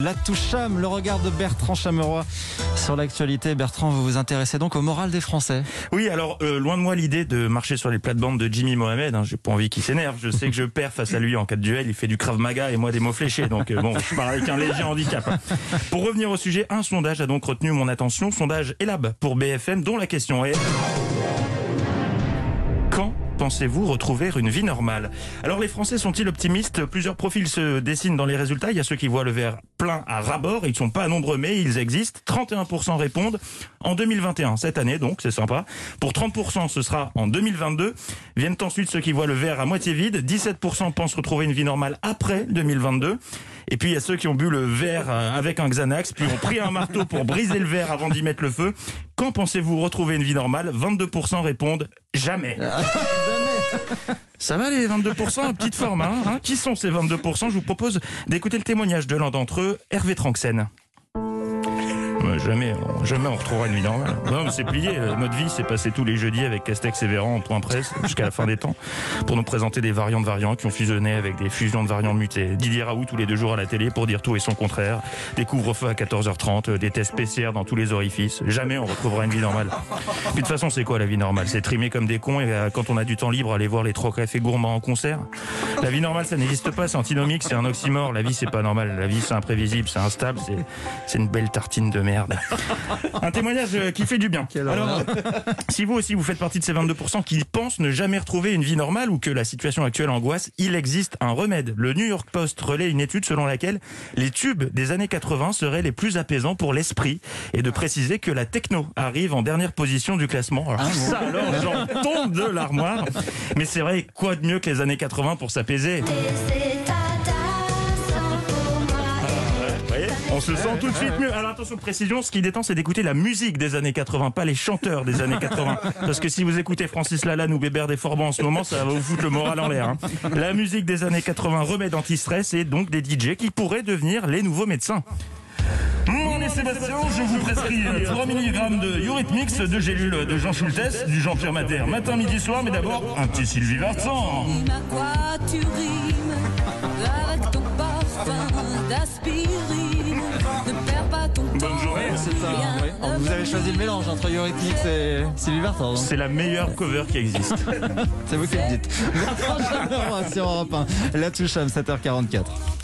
La Toucham, le regard de Bertrand Chameroy sur l'actualité. Bertrand, vous vous intéressez donc au moral des Français Oui, alors euh, loin de moi l'idée de marcher sur les plates-bandes de Jimmy Mohamed. Hein, J'ai pas envie qu'il s'énerve. Je sais que je perds face à lui en cas de duel. Il fait du krav maga et moi des mots fléchés. Donc euh, bon, je pars avec un léger handicap. hein. Pour revenir au sujet, un sondage a donc retenu mon attention. Sondage Elab pour BFM, dont la question est pensez-vous retrouver une vie normale? Alors les Français sont-ils optimistes? Plusieurs profils se dessinent dans les résultats. Il y a ceux qui voient le verre plein à ras-bord. Ils sont pas nombreux, mais ils existent. 31% répondent en 2021, cette année donc, c'est sympa. Pour 30%, ce sera en 2022. Viennent ensuite ceux qui voient le verre à moitié vide. 17% pensent retrouver une vie normale après 2022. Et puis il y a ceux qui ont bu le verre euh, avec un Xanax, puis ont pris un marteau pour briser le verre avant d'y mettre le feu. Quand pensez-vous retrouver une vie normale 22% répondent jamais. Ça va les 22% Petite forme, hein, hein? Qui sont ces 22% Je vous propose d'écouter le témoignage de l'un d'entre eux, Hervé Tranxen. Jamais, jamais on retrouvera une vie normale. Non, mais c'est plié. Euh, Notre vie, c'est passé tous les jeudis avec Castex et Véran en point presse jusqu'à la fin des temps pour nous présenter des variants de variants qui ont fusionné avec des fusions de variants mutés. Didier Raoult tous les deux jours à la télé pour dire tout et son contraire. Des couvre-feux à 14h30, euh, des tests PCR dans tous les orifices. Jamais on retrouvera une vie normale. De toute façon, c'est quoi la vie normale? C'est trimer comme des cons et euh, quand on a du temps libre, aller voir les trois cafés gourmands en concert? La vie normale, ça n'existe pas. C'est antinomique, c'est un oxymore. La vie, c'est pas normal. La vie, c'est imprévisible, c'est instable. C'est une belle tartine de merde. Un témoignage euh, qui fait du bien. Alors, euh, si vous aussi vous faites partie de ces 22% qui pensent ne jamais retrouver une vie normale ou que la situation actuelle angoisse, il existe un remède. Le New York Post relaie une étude selon laquelle les tubes des années 80 seraient les plus apaisants pour l'esprit et de préciser que la techno arrive en dernière position du classement. Alors ça alors, j'en tombe de l'armoire. Mais c'est vrai, quoi de mieux que les années 80 pour s'apaiser? On se sent tout de suite mieux. Alors attention, précision, ce qui détend, c'est d'écouter la musique des années 80, pas les chanteurs des années 80. Parce que si vous écoutez Francis Lalanne ou Bébert Desforbans en ce moment, ça va vous foutre le moral en l'air. hein. La musique des années 80, remède anti-stress, et donc des DJ qui pourraient devenir les nouveaux médecins. Sébastien, je vous prescris euh, 3 mg de Eurythmics, de gélules de Jean Schultes, du Jean-Pierre Madère, matin, midi, soir, mais d'abord un petit Sylvie Vartan. Bonne journée. Un- Vous avez choisi le mélange entre Eurythmics et Sylvie Vartan. C'est la meilleure cover qui existe. C'est vous qui le dites. Sur Europe 1. La Toucham, 7h44.